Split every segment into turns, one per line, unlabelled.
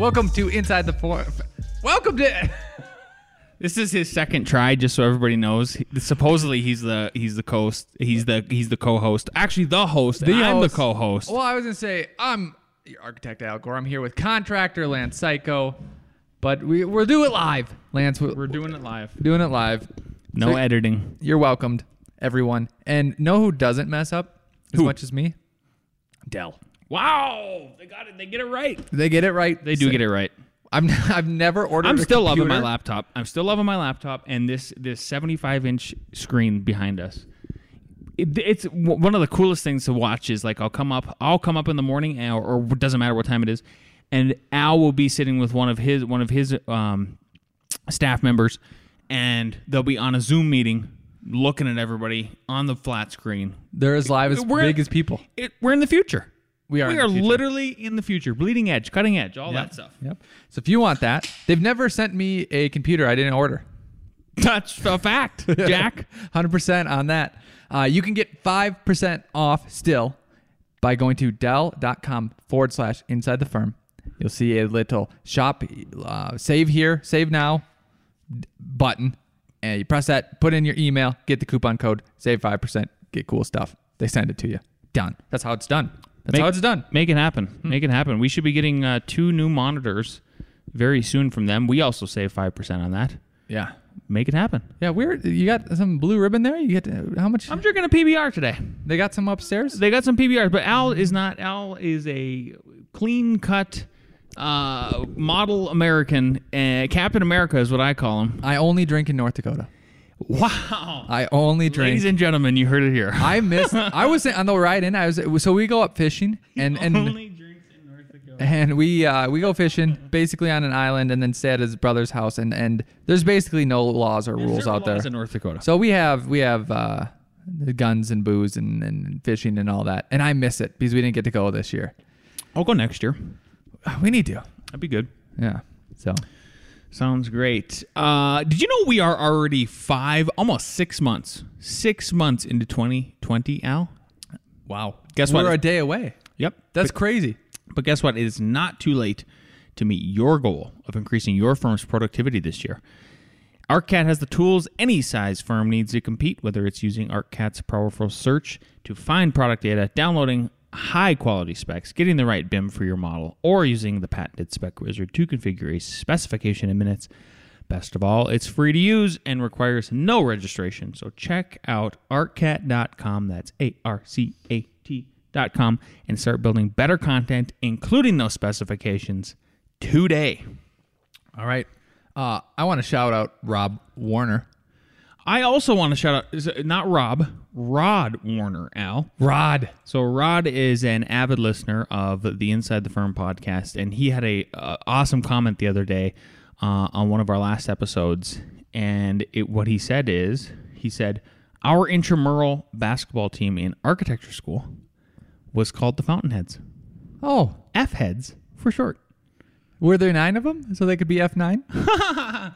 Welcome to Inside the Four. Welcome to.
This is his second try, just so everybody knows. Supposedly he's the he's the host. He's the he's the co-host. Actually, the host.
The
and I'm the co-host.
Well, I was gonna say I'm your architect Al Gore. I'm here with contractor Lance Psycho, but we we'll do it live. Lance, we're,
We're doing it live.
doing it live.
No
So
editing.
You're welcomed, everyone. And know who doesn't mess up as
Who?
much as me?
Dell. Wow, they got it. They get it right.
They get it right.
They do get it right.
I'm I've never ordered.
I'm
a
still loving my laptop. I'm still loving my laptop and this this 75 inch screen behind us. It, it's one of the coolest things to watch. Is like I'll come up, I'll come up in the morning, or, or it doesn't matter what time it is, and Al will be sitting with one of his one of his um, staff members, and they'll be on a Zoom meeting, looking at everybody on the flat screen.
They're as live as
We're-
big as people.
It, we're in the future.
We are
We are literally in the future, bleeding edge, cutting edge, all that stuff.
Yep. So if you want that, they've never sent me a computer I didn't order.
That's a fact, Jack.
100% on that. Uh, you can get 5% off still by going to dell.com forward slash inside the firm. You'll see a little shop, uh, save here, save now button. And you press that, put in your email, get the coupon code, save 5%, get cool stuff. They send it to you. Done. That's how it's done. That's
Make-
how it's done.
Make it happen. Make it happen. We should be getting uh, two new monitors very soon from them. We also save five percent on that.
Yeah.
Make it happen.
Yeah, weird. You got some blue ribbon there? You get how much?
I'm drinking a PBR today.
They got some upstairs?
They got some PBRs, but Al is not. Al is a clean cut uh, model American. Uh, Captain America is what I call him.
I only drink in North Dakota.
Wow.
I only drink.
Ladies and gentlemen, you heard it here.
I missed. I was on the ride in. I was so we go up fishing and and
Only drinks in North Dakota.
and we uh, we go fishing basically on an island and then stay at his brother's house and and there's basically no laws or rules out there.
laws in North Dakota.
So we have we have uh, the guns and booze and, and fishing and all that. And I miss it because we didn't get to go this year.
I'll go next year.
We need to.
That'd be good.
Yeah. So
Sounds great. Uh, did you know we are already five, almost six months, six months into 2020, Al?
wow.
Guess what We're
a day away.
Yep.
That's
but,
crazy.
but guess what? It is not too late to meet your goal of increasing your firm's productivity this year. ARCAT has the tools any size firm needs to compete, whether it's using ARCAT's powerful search to find product data, downloading high quality specs, getting the right BIM for your model, or using the patented Spec Wizard to configure a specification in minutes. Best of all, it's free to use and requires no registration. So check out arcat.com. That's A R C A T.com and start building better content, including those specifications, today.
All right. Uh, I want to shout out Rob Warner.
I also want to shout out, not Rob, Rod Warner, Al.
Rod.
So Rod is an avid listener of the Inside the Firm podcast, and he had a uh, awesome comment the other day uh, on one of our last episodes. And it, what he said is, he said, our intramural basketball team in architecture school was called the Fountainheads,
Oh,
F heads for short.
were there nine of them so they could be F nine?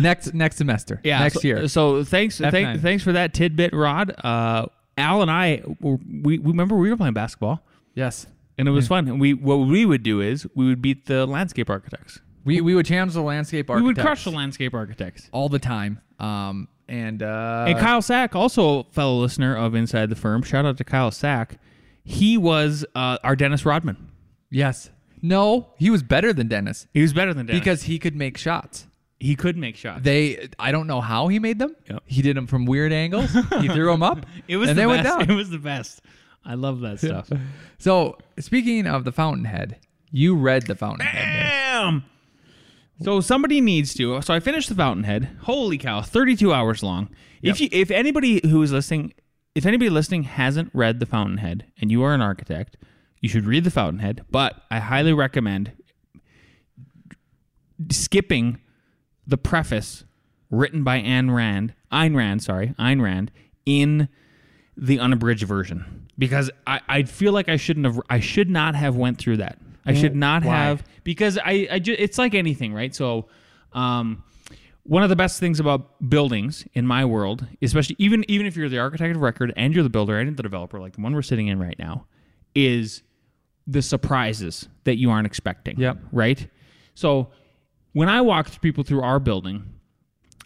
next next semester.
Yeah,
Next
so,
year.
So thanks,
F9.
thank, thanks for that tidbit, Rod. Uh, Al and I, were, we, we remember we were playing basketball.
yes.
and it was fun. And we what we would do is we would beat the landscape architects.
We we would challenge the landscape architects.
We would crush the landscape architects.
all the time. Um and uh
and Kyle Sack, also a fellow listener of Inside the Firm, shout out to Kyle Sack. He was uh, our Dennis Rodman.
yes. No, he was better than Dennis
He was better than Dennis
because he could make shots.
He could make shots.
They I don't know how he made them.
Yep.
He did them from weird angles. he threw them up.
it was
and
the
they
best.
went
It was the best. I love that stuff.
So speaking of the Fountainhead, you read the Fountainhead.
Bam. So somebody needs to. So I finished the Fountainhead. Holy cow, thirty-two hours long. If you, if anybody who is listening, if anybody listening hasn't read the Fountainhead, and you are an architect, you should read the Fountainhead. But I highly recommend. skipping the preface written by Anne Rand, Ayn Rand, sorry, Ayn Rand, in the unabridged version because I, I feel like I shouldn't have I should not have went through that. I should not
Why?
have because I I ju- it's like anything, right? So, um, one of the best things about buildings in my world, especially even even if you're the architect of record and you're the builder and the developer, like the one we're sitting in right now, is the surprises that you aren't expecting.
Yep.
Right. So when I walk people through our building,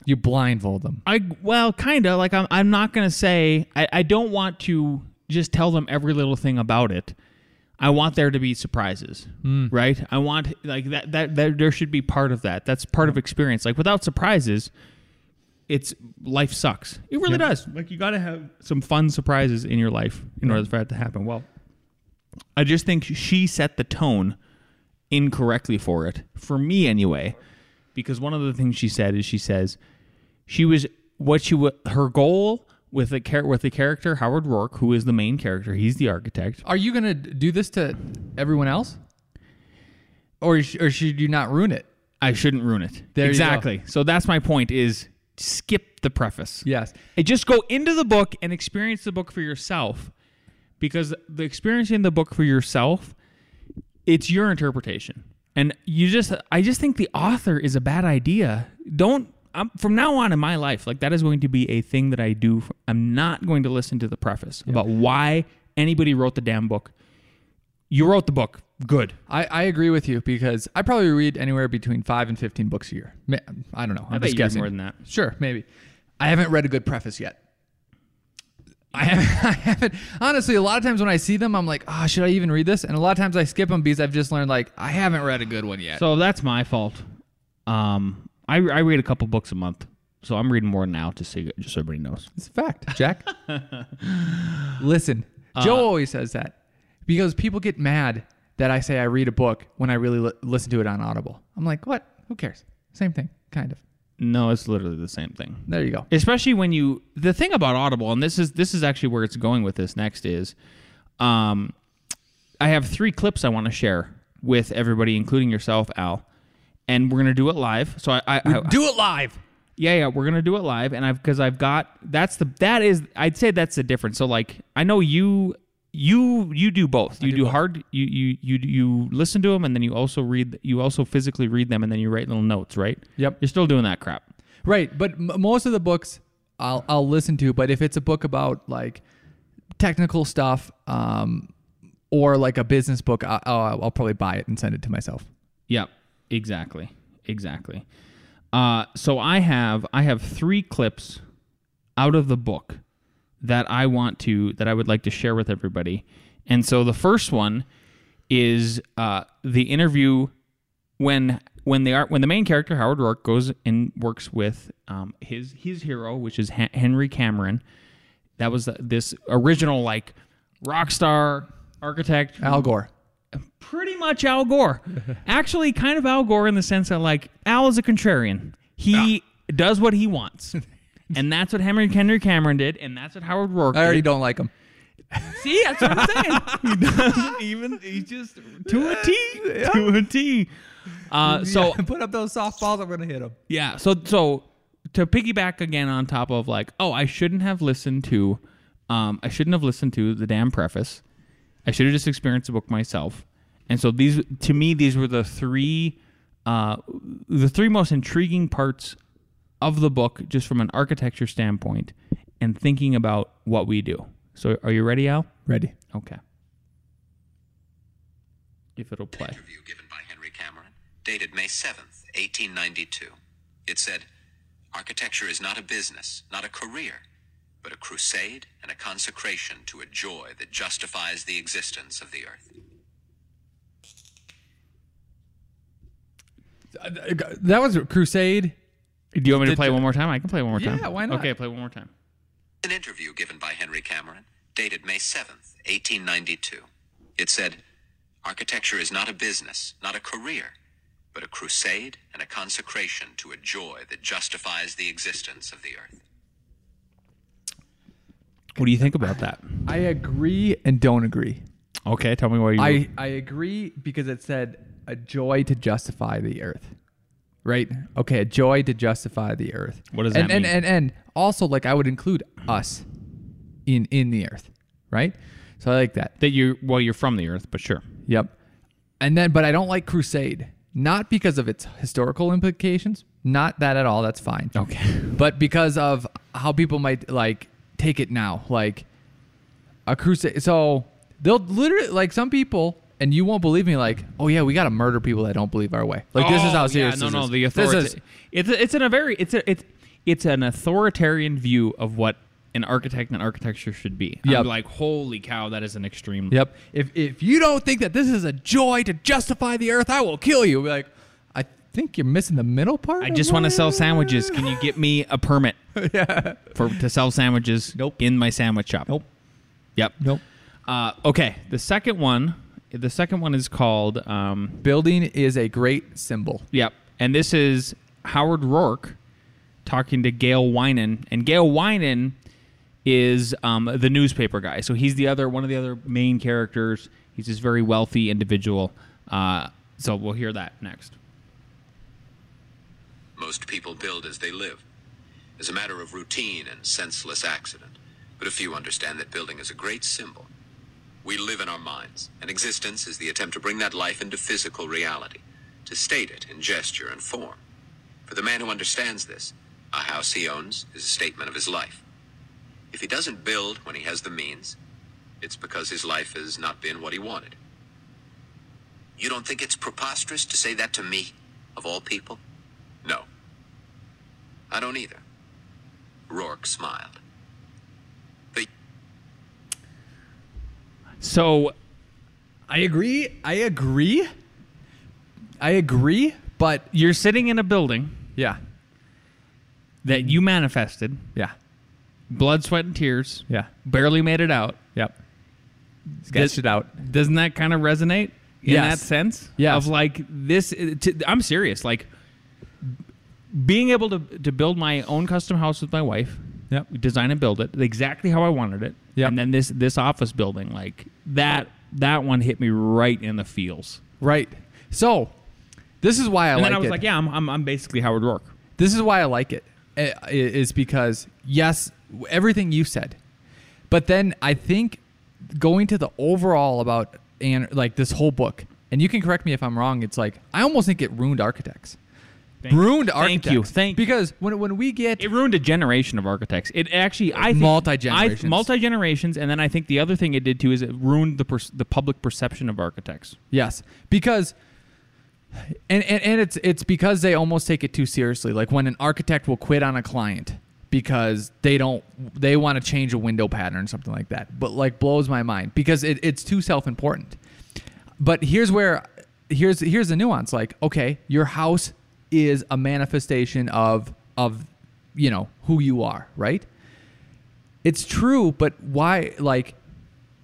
You blindfold them.
I well, kind of like I'm. I'm not gonna say. I, I don't want to just tell them every little thing about it. I want there to be surprises, hmm. right? I want like that, that. That there should be part of that. That's part of experience. Like without surprises, it's life sucks. It really does. Like you got to have some fun surprises in your life in order for that to happen. Well, I just think she set the tone incorrectly for it, for me anyway, because one of the things she said is she says she was what she her goal with the char- with the character Howard Roark, who is the main character. He's the architect.
Are you gonna do this to everyone else, or sh- or should you not ruin it?
I shouldn't ruin it.
There
exactly. So that's my point. Is skip the preface.
Yes.
And just go into the book and experience the book for yourself, because the experiencing the book for yourself, it's your interpretation. And you just, I just think the author is a bad idea. Don't. I'm, from now on in my life, like that is going to be a thing that I do. I'm not going to listen to the preface about why anybody wrote the damn book. You wrote the book. Good.
I, I agree with you because I probably read anywhere between five and fifteen books a year. I don't know. I'm
bet
just guessing.
more than that.
Sure, maybe. I haven't read a good preface yet. I haven't, I haven't. Honestly, a lot of times when I see them, I'm like, oh, should I even read this? And a lot of times I skip them because I've just learned like I haven't read a good one yet.
So that's my fault. Um, I, I read a couple books a month, so I'm reading more now. Just so you, just so everybody knows.
It's a fact, Jack. Listen, Joe always says that because people get mad that I say I read a book when I really li- listen to it on Audible. I'm like, what? Who cares? Same thing, kind of.
No, it's literally the same thing.
There you go.
Especially when you the thing about Audible, and this is this is actually where it's going with this next is, um, I have three clips I want to share with everybody, including yourself, Al, and we're gonna do it live. So I, I, I
Do it live.
Yeah, yeah, we're gonna do it live, and I've because I've got that's the that is I'd say that's the difference. So like I know you you you do both. You do, hard you you you you listen to them, and then you also read you also physically read them, and then you write little notes, right?
Yep.
You're still doing that crap.
Right, but m- most of the books I'll I'll listen to. But if it's a book about like technical stuff, um, or like a business book, I, I'll, I'll probably buy it and send it to myself.
Yep, exactly, exactly. Uh, so I have I have three clips out of the book that I want to that I would like to share with everybody. And so the first one is uh, the interview when when they are when the main character Howard Roark goes and works with um, his his hero, which is Hen- Henry Cameron. That was this original like rock star architect
Al Gore.
pretty much Al Gore. Actually, kind of Al Gore in the sense that like Al is a contrarian. He does what he wants. And that's what Henry Henry Cameron did, and that's what Howard Roark
I already
did.
don't like him.
See, that's what I'm saying. he doesn't even. He's just to a T, to a T. Uh, so
put up those softballs. I'm gonna hit them.
yeah, so so to piggyback again on top of like, oh, I shouldn't have listened to, um, I shouldn't have listened to the damn preface. I should have just experienced the book myself. And so these, to me, these were the three, uh, the three most intriguing parts of the book, just from an architecture standpoint, and thinking about what we do. So, are you ready, Al?
Ready.
Okay. If it'll play.
interview given by Henry Cameron, dated May 7th, 1892. It said, Architecture is not a business, not a career, but a crusade and a consecration to a joy that justifies the existence of the earth.
That was a Crusade.
Do you want me to
Did-
play one more time? I can play one more time.
Yeah, why not?
Okay, play one more time.
An interview given by Henry Cameron, dated May 7th, 1892. It said, Architecture is not a business, not a career, but a crusade and a consecration to a joy that justifies the existence of the earth.
What do you think about that?
I agree and don't agree.
Okay, tell me why you.
I, I agree because it said a joy to justify the earth. Right? Okay, a joy to justify the earth.
What does
and,
that
and,
mean?
And and also like I would include us in in the earth, right? So I like that.
That you well, you're from the earth, but sure.
Yep. And then, but I don't like crusade, not because of its historical implications, not that at all. That's fine.
Okay.
But because of how people might like take it now, like a crusade. So they'll literally like some people, and you won't believe me. Like, oh yeah, we got to murder people that don't believe our way. Like this is how
Oh,
serious.
Yeah, no,
this
no,
is.
the
This is-
It's it's in a very it's a it's it's an authoritarian view of what an architect and architecture should be. I'm like, holy cow, that is an extreme.
Yep. If if you don't think that this is a joy to justify the earth, I will kill you. Be like, I think you're missing the middle part.
I just want to sell sandwiches. Can you get me a permit yeah. for to sell sandwiches
Nope.
in my sandwich shop?
Nope.
Yep.
Nope.
Uh, okay. The second one, the second one is called. Um,
Building is a great symbol.
Yep. And this is Howard Roark talking to Gail Wynand. And Gail Wynand is um, the newspaper guy. So he's the other one of the other main characters. He's this very wealthy individual. Uh, so we'll hear that next.
Most people build as they live, as a matter of routine and senseless accident. But a few understand that building is a great symbol. We live in our minds, and existence is the attempt to bring that life into physical reality, to state it in gesture and form. For the man who understands this, a house he owns is a statement of his life. If he doesn't build when he has the means, it's because his life has not been what he wanted. You don't think it's preposterous to say that to me, of all people? No. I don't either. Roark smiled.
So
I agree. I agree. I agree. But
you're sitting in a building
yeah,
that you manifested,
yeah,
blood, sweat, and tears,
yeah,
barely made it out.
yep. Sketched it out.
Doesn't that kind of resonate in
Yes.
that sense?
Yes.
Of like this, uh, to, I'm serious. Like being able to to build my own custom house with my wife.
Yep.
Design and build it exactly how I wanted it.
Yep.
And then this this office building, like that that one hit me right in the feels.
Right. So, this is why I like it.
and then I was
it.
like, yeah, I'm, I'm I'm basically Howard Roark.
This is why I like it. eh, Is because yes, everything you said, but then I think going to the overall about and like this whole book, and you can correct me if I'm wrong. It's like I almost think it ruined architects.
Thank-
ruined
thank
architects.
you, thank you.
because when when we get
It ruined a generation of architects. It actually, I
Multi-generations.
multi generations, and then I think the other thing it did too is it ruined the per- the public perception of architects.
Yes, because and, and and it's it's because they almost take it too seriously. Like when an architect will quit on a client because they don't they want to change a window pattern or something like that. But like blows my mind because it, it's too self-important. But here's where here's here's the nuance. Like, okay, your house is a manifestation of of you know who you are, right? It's true, but why like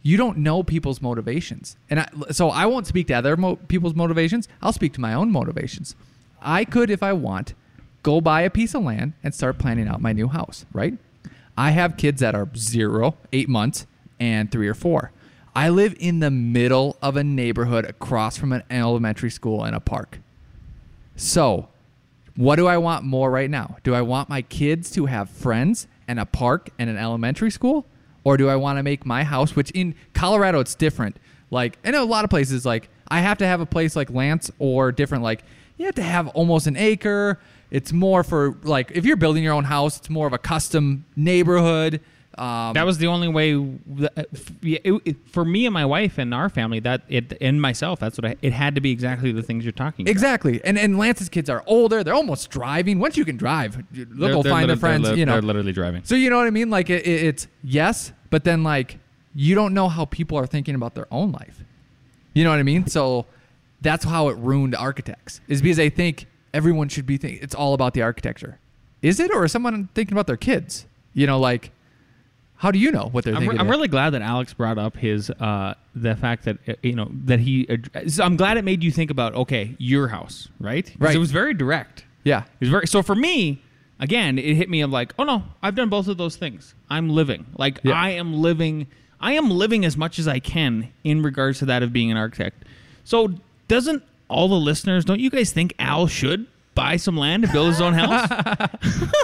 you don't know people's motivations. And I, so I won't speak to other mo- people's motivations. I'll speak to my own motivations. I could, if I want, go buy a piece of land and start planning out my new house, right? I have kids that are zero, eight months, and three or four. I live in the middle of a neighborhood across from an elementary school and a park. So, what do I want more right now? Do I want my kids to have friends and a park and an elementary school? Or do I want to make my house, which in Colorado it's different. Like, I know a lot of places, like, I have to have a place like Lance or different, like, you have to have almost an acre. It's more for, like, if you're building your own house, it's more of a custom neighborhood. Um,
That was the only way that, it, it, for me and my wife and our family. That it and myself. That's what I. It had to be exactly the things you're talking. about.
Exactly, and and Lance's kids are older; they're almost driving. Once you can drive, you- they'll
They're-
find their friends.
They're,
you know,
they're literally driving.
So you know what I mean? Like it, it, it's yes, but then like you don't know how people are thinking about their own life. You know what I mean? So that's how it ruined architects. Is because they think everyone should be think it's all about the architecture. Is it, or is someone thinking about their kids? You know, like how do you know what they're
I'm,
thinking?
re- I'm really glad that Alex brought up his uh, the fact that uh, you know that he. ad- so I'm glad it made you think about okay, your house, right?
Right.
It was very direct.
yeah,
It was very so for me. Again, it hit me of like, oh no, I've done both of those things. I'm living like
Yeah.
I am living. I am living as much as I can in regards to that of being an architect. So doesn't all the listeners? Don't you guys think Al should buy some land to build his own house?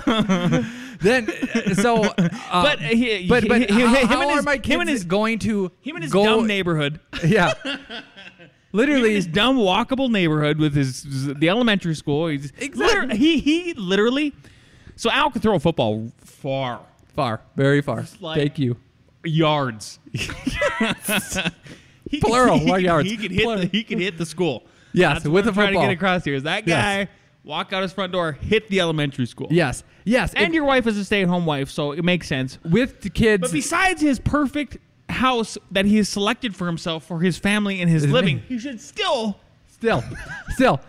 then uh, so uh,
But he-
but but
he- he-
how,
him
how
and
are
his-
my
him and his-
going to
him in his
go,
dumb neighborhood.
yeah literally
his dumb walkable neighborhood with his the elementary school. He's
Exactly.
he he literally. So Al could throw a football far
far very far
like-
thank you
yards. he
Plural,
He,
what yards?
He could hit.
Plural.
The, he could hit the school.
Yes,
That's
with a
I'm trying to get across here is that
Yes.
Walk out his front door, hit the elementary school.
yes yes
And your wife is a stay-at-home wife, so it makes sense.
with the kids
But besides his perfect house that he has selected for himself for his family and his living, he should still
Still, still,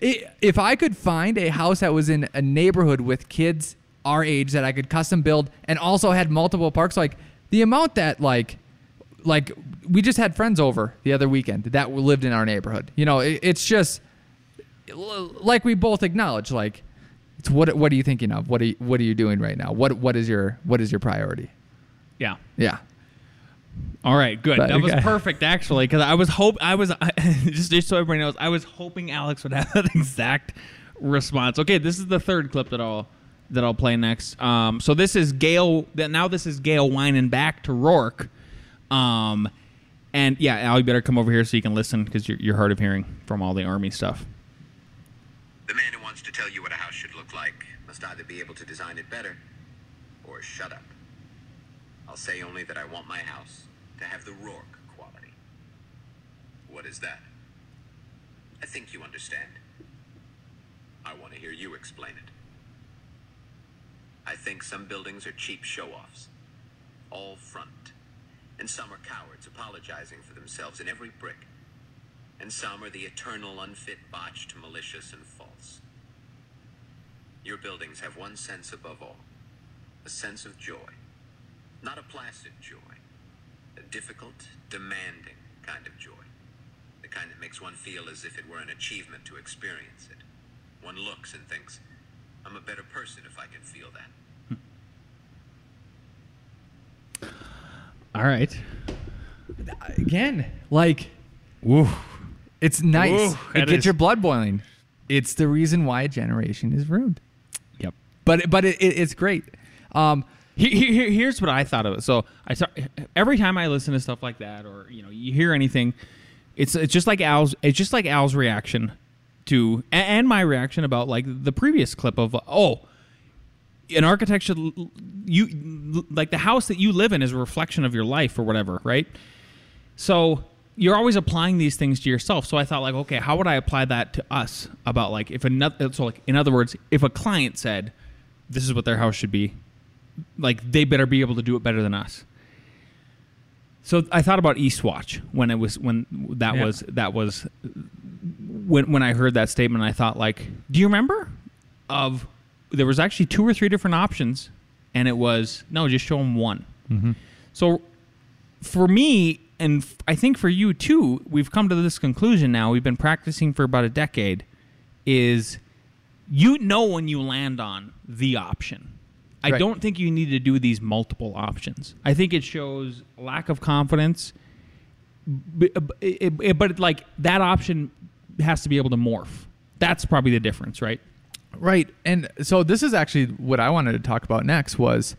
if I could find a house that was in a neighborhood with kids our age that I could custom build and also had multiple parks, like the amount that like, like we just had friends over the other weekend that lived in our neighborhood. You know, it, it's just like we both acknowledge, like it's what what are you thinking of? What are you, what are you doing right now? What what is your what is your priority?
Yeah.
Yeah.
All right, good.
But-
that was perfect actually because I was hope I was just just so everybody knows I was hoping Alex would have that exact response. Okay, this is the third clip that I'll that I'll play next. Um, so this is Gail. That now this is Gail Wynand back to Roark. Um, and yeah, Al, you better come over here so you can listen because you're you're hard of hearing from all the army stuff.
The man who wants to tell you what a house should look like must either be able to design it better or shut up. I'll say only that I want my house to have the Roark quality. What is that? I think you understand. I want to hear you explain it. I think some buildings are cheap show offs, all front, and some are cowards apologizing for themselves in every brick and some are the eternal, unfit, botched, malicious, and false. Your buildings have one sense above all a sense of joy. Not a placid joy, a difficult, demanding kind of joy. The kind that makes one feel as if it were an achievement to experience it. One looks and thinks, I'm a better person if I can feel that.
All right.
Again, like
Woo.
It's nice.
Ooh,
it gets
is-
your blood boiling. It's the reason why a generation is ruined.
Yep.
But but it, it, it's great. Um,
Here, here, here's what I thought of it. So I saw, every time I listen to stuff like that, or you know, you hear anything, it's it's just like Al's. It's just like Al's reaction to, and my reaction about like the previous clip of oh, in architecture, you like the house that you live in is a reflection of your life or whatever, right? So you're always applying these things to yourself. So I thought like, okay, how would I apply that to us? About like if another, so like in other words, if a client said, this is what their house should be, like they better be able to do it better than us. So I thought about Eastwatch when it was when that
Yeah.
was that was when when I heard that statement. I thought like, do you remember of there was actually two or three different options, and it was no, just show them one. Mm-hmm. So for me, and f- I think for you too, we've come to this conclusion now. We've been practicing for about a decade. Is you know when you land on the option. I
Right.
don't think you need to do these multiple options. I think it shows lack of confidence. B- b- it- it- But like that option has to be able to morph. That's probably the difference, right?
Right. And so this is actually what I wanted to talk about next was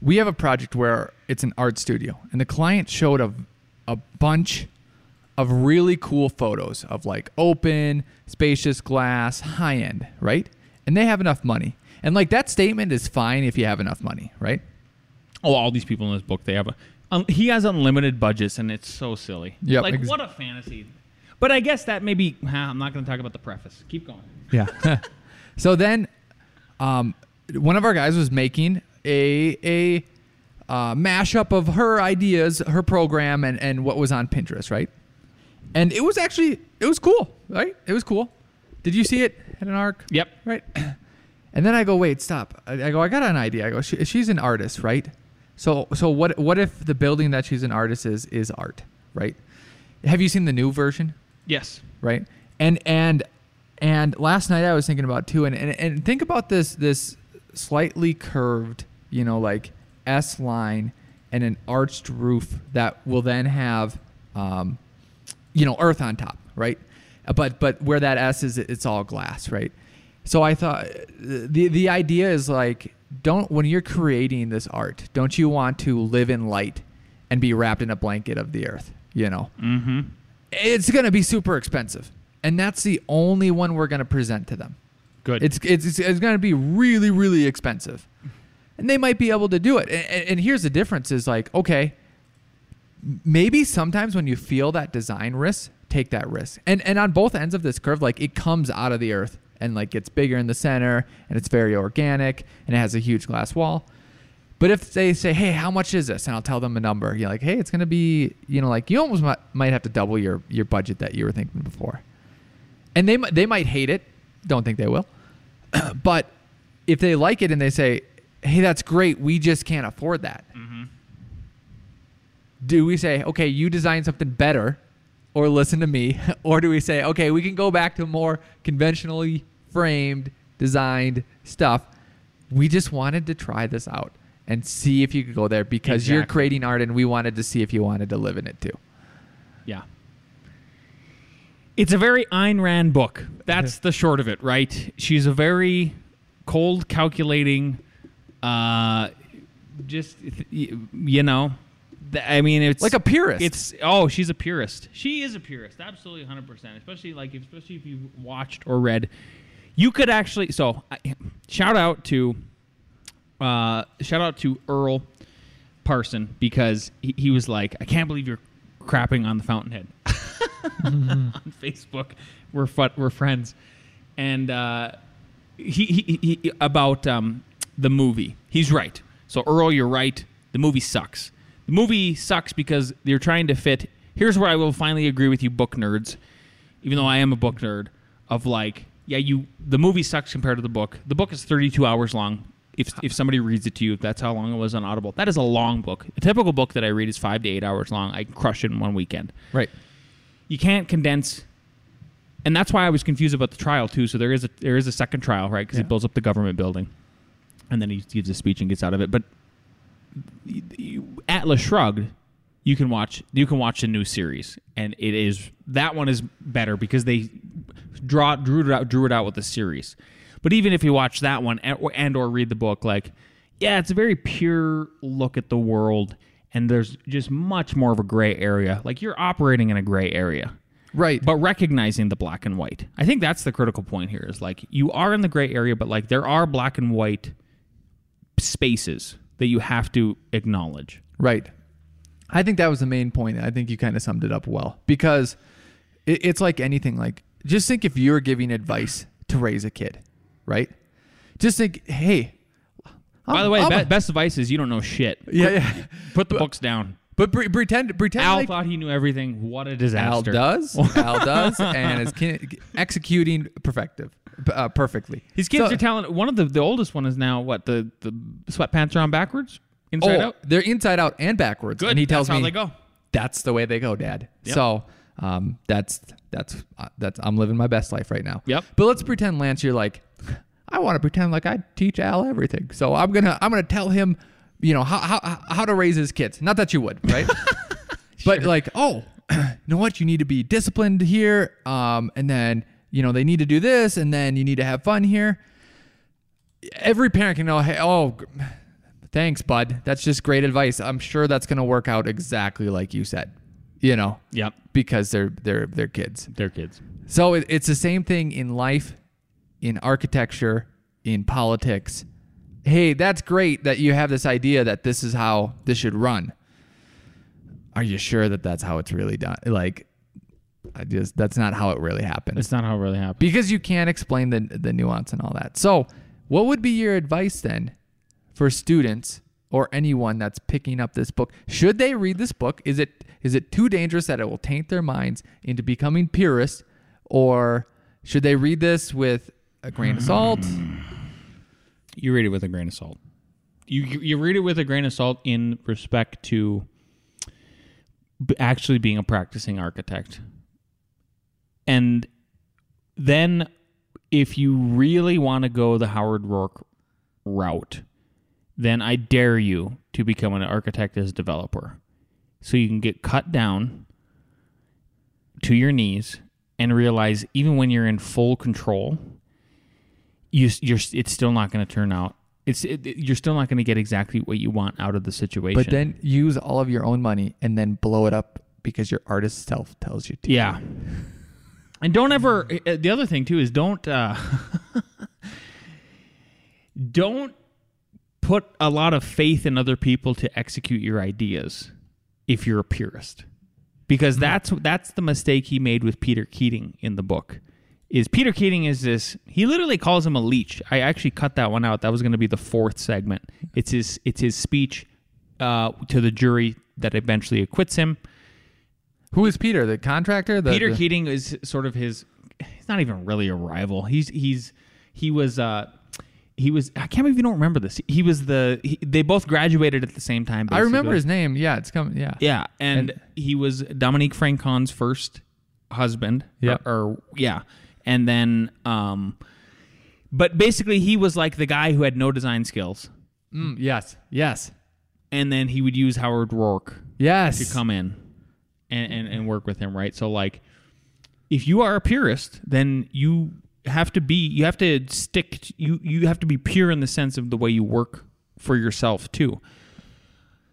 we have a project where it's an art studio and the client showed a a bunch of really cool photos of like open, spacious glass, high end, right? And they have enough money. And like that statement is fine if you have enough money, right?
Oh, all these people in this book, they have a. Um, he has unlimited budgets, and it's so silly.
Yeah,
Like,
ex-
what a fantasy. But I guess that maybe. Huh, I'm not going to talk about the preface. Keep going.
Yeah. so then, um, one of our guys was making a a uh, mashup of her ideas, her program, and and what was on Pinterest, right? And it was actually it was cool, right? It was cool. Did you see it at an arc?
Yep.
Right. And then I go, wait, stop. I, I go, I got an idea. I go, she, she's an artist, right? So so what what if the building that she's an artist is is art, right? Have you seen the new version?
Yes.
right? And and and last night I was thinking about too, and and, and think about this this slightly curved, you know, like S line and an arched roof that will then have, um, you know, earth on top, right? Uh, But but where that S is, it's all glass, right? So I thought the the idea is like don't when you're creating this art, don't you want to live in light and be wrapped in a blanket of the earth, you know?
Mm-hmm.
It's going to be super expensive. And that's the only one we're going to present to them.
Good.
It's it's it's, it's going to be really really expensive. And they might be able to do it. And, and, here's the difference is like, okay, maybe sometimes when you feel that design risk, take that risk. And and on both ends of this curve, like it comes out of the earth and like gets bigger in the center and it's very organic and it has a huge glass wall. But if they say, "Hey, how much is this?" and I'll tell them a number, you're like, "Hey, it's gonna be, you know, like you almost might, have to double your your budget that you were thinking before." And they they might hate it. Don't think they will. but if they like it and they say, "Hey, that's great. We just can't afford that." Mm-hmm. Do we say, "Okay, you design something better," or listen to me, or do we say, "Okay, we can go back to more conventionally framed, designed stuff. We just wanted to try this out and see if you could go there because you're creating art and we wanted to see if you wanted to live in it too."
Yeah. It's a very Ayn Rand book. That's the short of it, right? She's a very cold, calculating, uh, just you know, I mean, it's
Like a purist.
It's oh, she's a purist. She is a purist, absolutely, hundred percent. Especially like, especially if you watched or read, you could actually. So, I, shout out to, uh, shout out to Earl Parson because he, he was like, I can't believe you're crapping on the Fountainhead on Facebook. We're fu- we're friends, and uh, he, he he- about um, the movie. He's right. So Earl, you're right. The movie sucks. The movie sucks because they're trying to fit. Here's where I will finally agree with you, book nerds. Even though I am a book nerd, of like, yeah, you the movie sucks compared to the book. The book is 32 hours long. If if somebody reads it to you, that's how long it was on Audible. That is a long book. A typical book that I read is five to eight hours long. I crush it in one weekend
right.
you can't condense and that's why I was confused about the trial too. So there is a there is a second trial, right? Because
Yeah.
he blows up the government building, and then he gives a speech and gets out of it. But Atlas Shrugged, you can watch you can watch the new series, and it is that one is better because they draw drew it out drew it out with the series. But even if you watch that one and or, and or read the book, like yeah, it's a very pure look at the world, and there's just much more of a gray area. Like you're operating in a gray area
Right.
but recognizing the black and white. I think that's the critical point here is like you are in the gray area, but like there are black and white spaces that you have to acknowledge.
Right. I think that was the main point. I think you kind of summed it up well because it, it's like anything. Like, just think if you're giving advice to raise a kid, right? Just think, hey.
By
I'm-
the way,
I'm
be-
a-
best advice is you don't know shit.
yeah, yeah.
Put the books down.
But pre- pretend, pretend
Al
like
thought he knew everything. What a disaster!
Al does. Al does, and is executing perfective, uh, perfectly.
His kids
So-
are talented. One of the the oldest one is now what the the sweatpants are on backwards, inside
oh,
out.
they're inside out and backwards.
Good.
And he tells
That's
me
how they go.
that's the way they go, Dad.
Yep.
So um, that's that's uh, that's I'm living my best life right now.
Yep.
But let's pretend, Lance, you're like, I want to pretend like I teach Al everything. So I'm gonna I'm gonna tell him, you know, how how how to raise his kids. Not that you would, right? But like, oh, you know what? You need to be disciplined here, um, and then you know they need to do this, and then you need to have fun here. Every parent can know, hey, oh, thanks, bud. That's just great advice. I'm sure that's gonna work out exactly like you said. You know,
Yep,
because they're they're they're kids.
they're kids.
So it, it's the same thing in life, in architecture, in politics. Hey, that's great that you have this idea that this is how this should run. Are you sure that that's how it's really done? Like, I just that's not how it really happens
It's not how it really happens.
because you can't explain the the nuance and all that. So, what would be your advice then for students or anyone that's picking up this book? Should they read this book? Is it is it too dangerous that it will taint their minds into becoming purists, or should they read this with a grain of salt?
you read it with a grain of salt. You you you read it with a grain of salt in respect to actually being a practicing architect. And then if you really want to go the Howard Roark route, then I dare you to become an architect as a developer. So you can get cut down to your knees and realize even when you're in full control, you you're it's still not going to turn out. It's it, it- you're still not going to get exactly what you want out of the situation.
But then use all of your own money and then blow it up because your artist self tells you to.
Yeah. And don't ever. uh, The other thing too is don't uh, don't put a lot of faith in other people to execute your ideas if you're a purist, because that's that's the mistake he made with Peter Keating in the book. Is Peter Keating is this? He literally calls him a leech. I actually cut that one out. That was going to be the fourth segment. It's his it's his speech uh, to the jury that eventually acquits him.
Who is Peter? The contractor? The,
Peter
the-
Keating is sort of his. He's not even really a rival. He's he's he was uh he was. I can't believe you don't remember this. He was the. He, they both graduated at the same time.
I remember his name. Yeah, it's coming. Yeah.
Yeah, and, he was Dominique Francon's first husband.
Yeah,
Or, or yeah, and then um, but basically he was like the guy who had no design skills,
Mm, yes. Yes.
and then he would use Howard Roark
Yes.
to come in and, and, and mm-hmm. work with him, right? So like if you are a purist, then you have to be you have to stick to, you you have to be pure in the sense of the way you work for yourself too.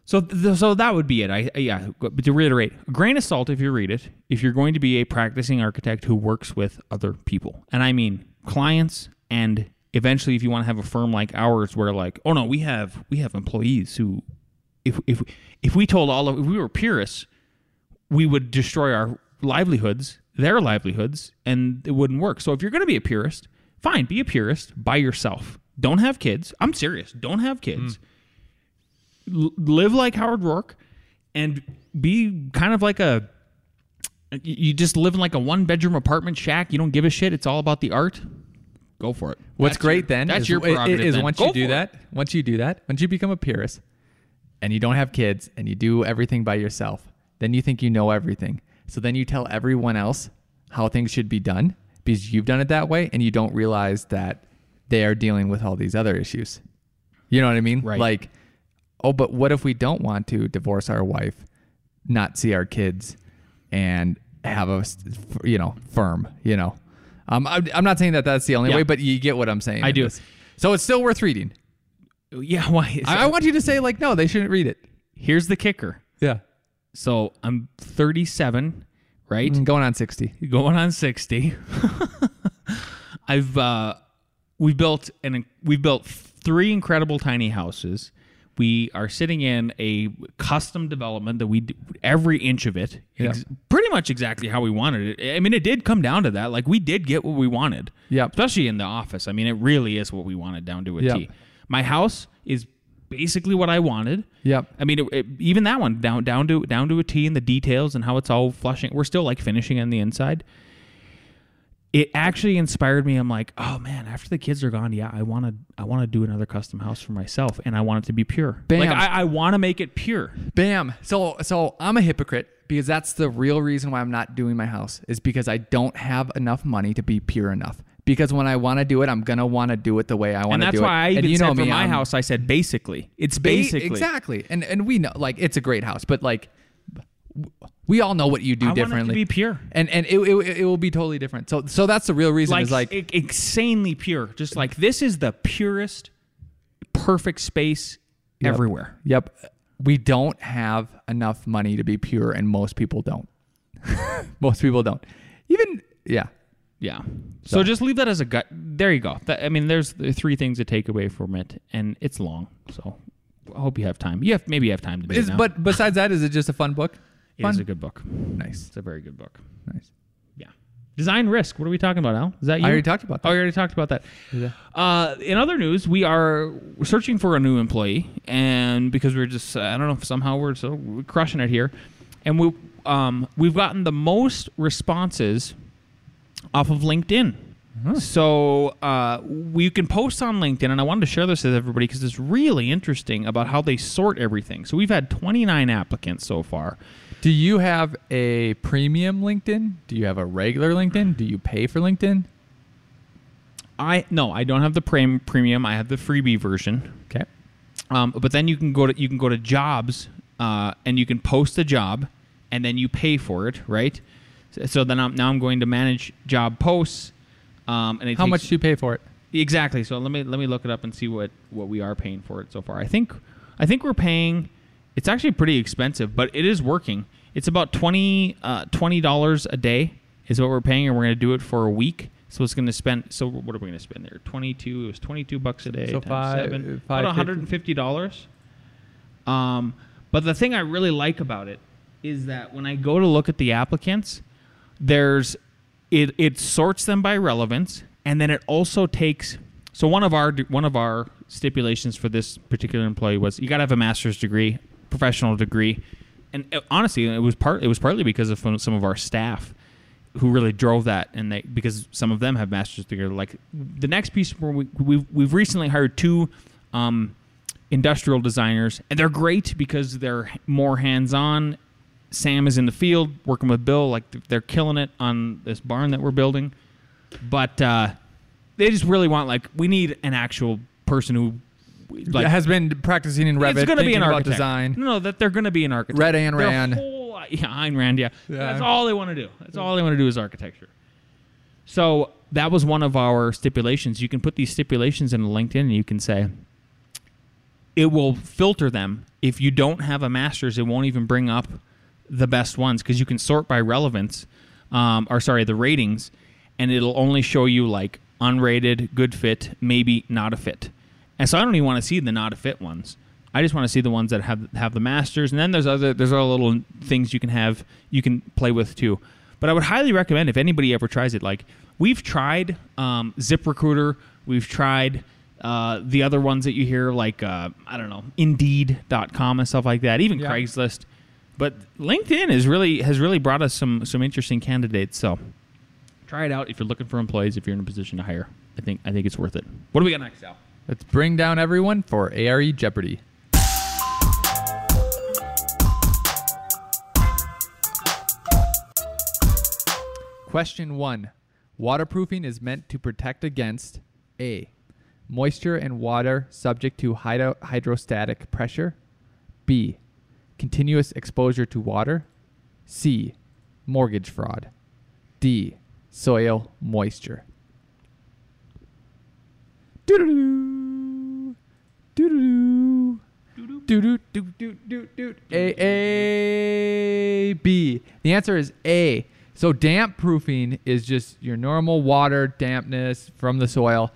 So th- so that would be it. I I- yeah, but to reiterate, a grain of salt if you read it, if you're going to be a practicing architect who works with other people. And I mean clients and eventually if you want to have a firm like ours where like, oh no, we have we have employees who if if if we told all of if we were purists, we would destroy our livelihoods, their livelihoods, and it wouldn't work. So if you're going to be a purist, fine, be a purist by yourself. Don't have kids. I'm serious. Don't have kids. Hmm. L- live like Howard Roark and be kind of like a you just live in like a one bedroom apartment shack. You don't give a shit. It's all about the art. Go for it.
What's
That's
great
your-
then
That's
is,
your
i- i-
prerogative.
is
then.
once
Go
you do
for it.
that, once you do that, once you become a purist and you don't have kids and you do everything by yourself, then you think you know everything. So then you tell everyone else how things should be done because you've done it that way and you don't realize that they are dealing with all these other issues. You know what I mean?
Right.
Like, oh, but what if we don't want to divorce our wife, not see our kids, and have a, you know, firm, you know? Um, I'm, I'm not saying that that's the only
Yeah.
way, but you get what I'm saying.
I do.
this. So it's still worth reading.
Yeah. Why?
I, I want you to say like, no, they shouldn't read it.
Here's the kicker.
Yeah.
So I'm 37, right?
Mm, Going on 60.
Going on 60. I've uh, we built an we built three incredible tiny houses. We are sitting in a custom development that we d- every inch of it, ex- pretty much exactly how we wanted it. I mean, it did come down to that. Like we did get what we wanted.
Yeah.
Especially in the office. I mean, it really is what we wanted down to a T.
Yep.
My house is basically what I wanted.
Yep.
I mean, it, it- even that one down down to down to a T in the details and how it's all flushing. We're still like finishing on the inside. It actually inspired me. I'm like, oh man, after the kids are gone, yeah, I want to I want to do another custom house for myself, and I want it to be pure.
Bam.
Like I, I want to make it pure.
Bam. So so I'm a hypocrite because that's the real reason why I'm not doing my house is because I don't have enough money to be pure enough. Because when I want to do it, I'm gonna want to do it the way I want to do it.
And that's why I even
and you
said
know
for
me,
my
I'm-
house, I said basically. It's
Ba-
basically
exactly. And and we know like it's a great house, but like we all know what you do
I want it to
differently.
be pure.
and and it, it, it will be totally different. So so that's the real reason
like,
is like
i- insanely pure. Just like this is the purest, perfect space
Yep.
everywhere.
Yep. We don't have enough money to be pure, and most people don't. most people don't. Even yeah.
Yeah. So, just leave that as a gut. There you go. That, I mean, there's the three things to take away from it, and it's long. So I hope you have time. You have maybe you have time to do
Is,
it now.
but besides that, is it just a fun book?
it
fun?
is a good book.
Nice.
It's a very good book.
Nice.
Yeah. Design risk. What are we talking about, Al? Is that you?
I already talked about that.
Oh, you already talked about that.
Yeah.
Uh, in other news, we are searching for a new employee, and because we're just, I don't know, if somehow we're so we're crushing it here, and we um, we've gotten the most responses off of LinkedIn. So uh, we can post on LinkedIn, and I wanted to share this with everybody because it's really interesting about how they sort everything. So we've had 29 applicants so far.
Do you have a premium LinkedIn? Do you have a regular LinkedIn? Do you pay for LinkedIn?
I no, I don't have the prem- premium. I have the freebie version.
Okay.
Um, but then you can go to you can go to jobs uh, and you can post a job and then you pay for it, right? So, then I'm, now I'm going to manage job posts. Um, and
How
takes-
much do you pay for it?
Exactly. So let me let me look it up and see what what we are paying for it so far. I think I think we're paying. It's actually pretty expensive, but it is working. It's about 20 uh, dollars a day is what we're paying, and we're going to do it for a week. So it's going to spend. So what are we going to spend there? Twenty two. It was twenty two bucks a day.
So five-
seven,
five
about one hundred and fifty dollars. Um, but the thing I really like about it is that when I go to look at the applicants, there's it it sorts them by relevance, and then it also takes. So one of our one of our stipulations for this particular employee was you got to have a master's degree, professional degree, and uh, honestly, it was part it was partly because of some of our staff who really drove that, and they because some of them have master's degree. Like the next piece where we we've, we've recently hired two. Um, industrial designers, and they're great because they're more hands-on. Sam is in the field working with Bill, like they're killing it on this barn that we're building. But uh, they just really want like we need an actual person who like
has been practicing in Revit.
it's going to be an architect.
design.
No, that they're going to be an architect.
Red Ayn
Their
Rand.
whole- yeah, Ayn Rand. Yeah.
Yeah.
that's all they want to do. That's all they want to do is architecture. So that was one of our stipulations. You can put these stipulations in LinkedIn, and you can say it will filter them. If you don't have a master's, it won't even bring up the best ones because you can sort by relevance, um, or sorry, the ratings, and it'll only show you like unrated, good fit, maybe not a fit. And so I don't even want to see the not a fit ones. I just want to see the ones that have have the masters, and then there's other there's other little things you can have you can play with too. But I would highly recommend if anybody ever tries it. Like we've tried um, ZipRecruiter, we've tried uh, the other ones that you hear, like uh, I don't know, Indeed.com and stuff like that, even
Yeah.
Craigslist. But LinkedIn is really has really brought us some some interesting candidates. So try it out if you're looking for employees. If you're in a position to hire, I think I think it's worth it. What do we got next, Al?
Let's bring down everyone for ARE Jeopardy. Question one Waterproofing is meant to protect against A. Moisture and water subject to hydro- hydrostatic pressure. B. Continuous exposure to water. C. Mortgage fraud. D. Soil moisture. Doo-doo-doo. Doo-doo-doo. Doo-doo-doo-doo-doo-doo. A A B. The answer is A. So damp proofing is just your normal water dampness from the soil.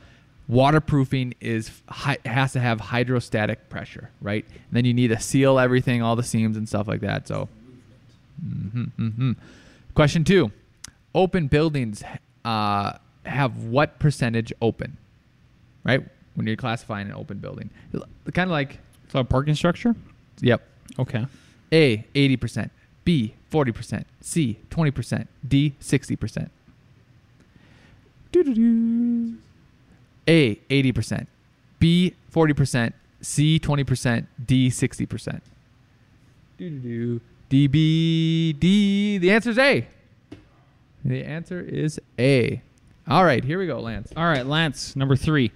Waterproofing is has to have hydrostatic pressure, right? And then you need to seal everything, all the seams and stuff like that. So, hmm hmm question two: Open buildings uh, have what percentage open? Right when you're classifying an open building, kind of like
So a parking structure?
yep,
Okay.
a 80%, B 40%, C 20%, D 60%. Doo-doo-doo. A 80%, B 40%, C 20%, D 60%. Doo-doo-doo. D B D. The answer is A. The answer is A. All right, here we go, Lance.
All right, Lance, number three.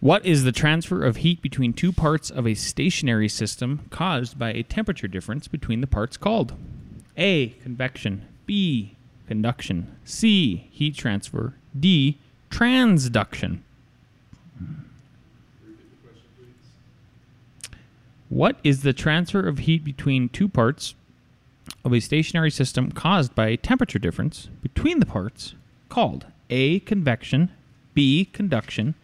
What is the transfer of heat between two parts of a stationary system caused by a temperature difference between the parts called? A. Convection. B. Conduction. C. Heat transfer. D. Transduction. What is the transfer of heat between two parts of a stationary system caused by a temperature difference between the parts called A. Convection, B. Conduction,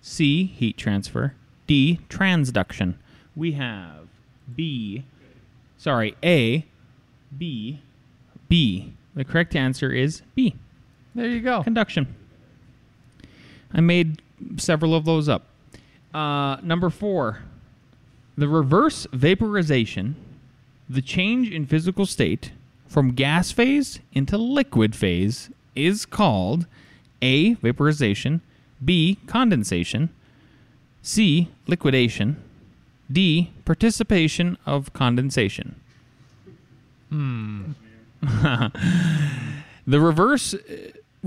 C. Heat transfer, D. Transduction. We have B. Sorry, A, B, B. The correct answer is B.
There you go.
Conduction. I made several of those up. Uh, number four, the reverse vaporization, the change in physical state from gas phase into liquid phase is called A. Vaporization, B. Condensation, C. Liquidation, D. Participation of condensation. Hmm. The reverse uh,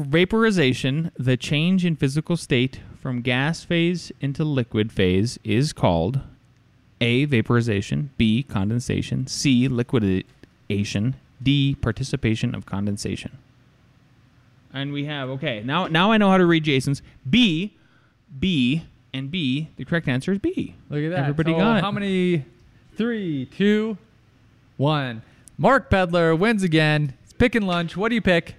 vaporization, the change in physical state from gas phase into liquid phase, is called A. Vaporization, B. Condensation, C. Liquidation, D. Participation of condensation. And we have okay now. Now I know how to read Jason's. B. B and B. The correct answer is B.
Look at that.
Everybody
So
got it.
How many? Three, two, one. Mark Pedler wins again. He's picking lunch. What do you pick?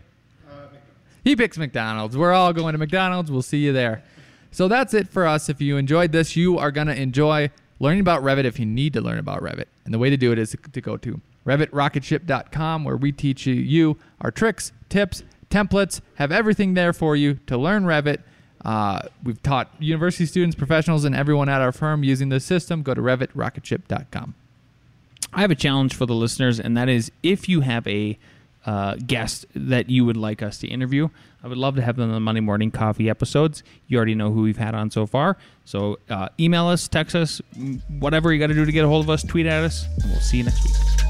He picks McDonald's. We're all going to McDonald's. We'll see you there. So that's it for us. If you enjoyed this, you are going to enjoy learning about Revit if you need to learn about Revit. And the way to do it is to go to RevitRocketship.com where we teach you, our tricks, tips, templates, have everything there for you to learn Revit. Uh, we've taught university students, professionals, and everyone at our firm using this system. Go to RevitRocketship.com.
I have a challenge for the listeners, and that is if you have a uh, guest that you would like us to interview, I would love to have them on the Monday Morning Coffee episodes. You already know who we've had on so far. So uh, email us, text us, whatever you got to do to get a hold of us, tweet at us, and we'll see you next week.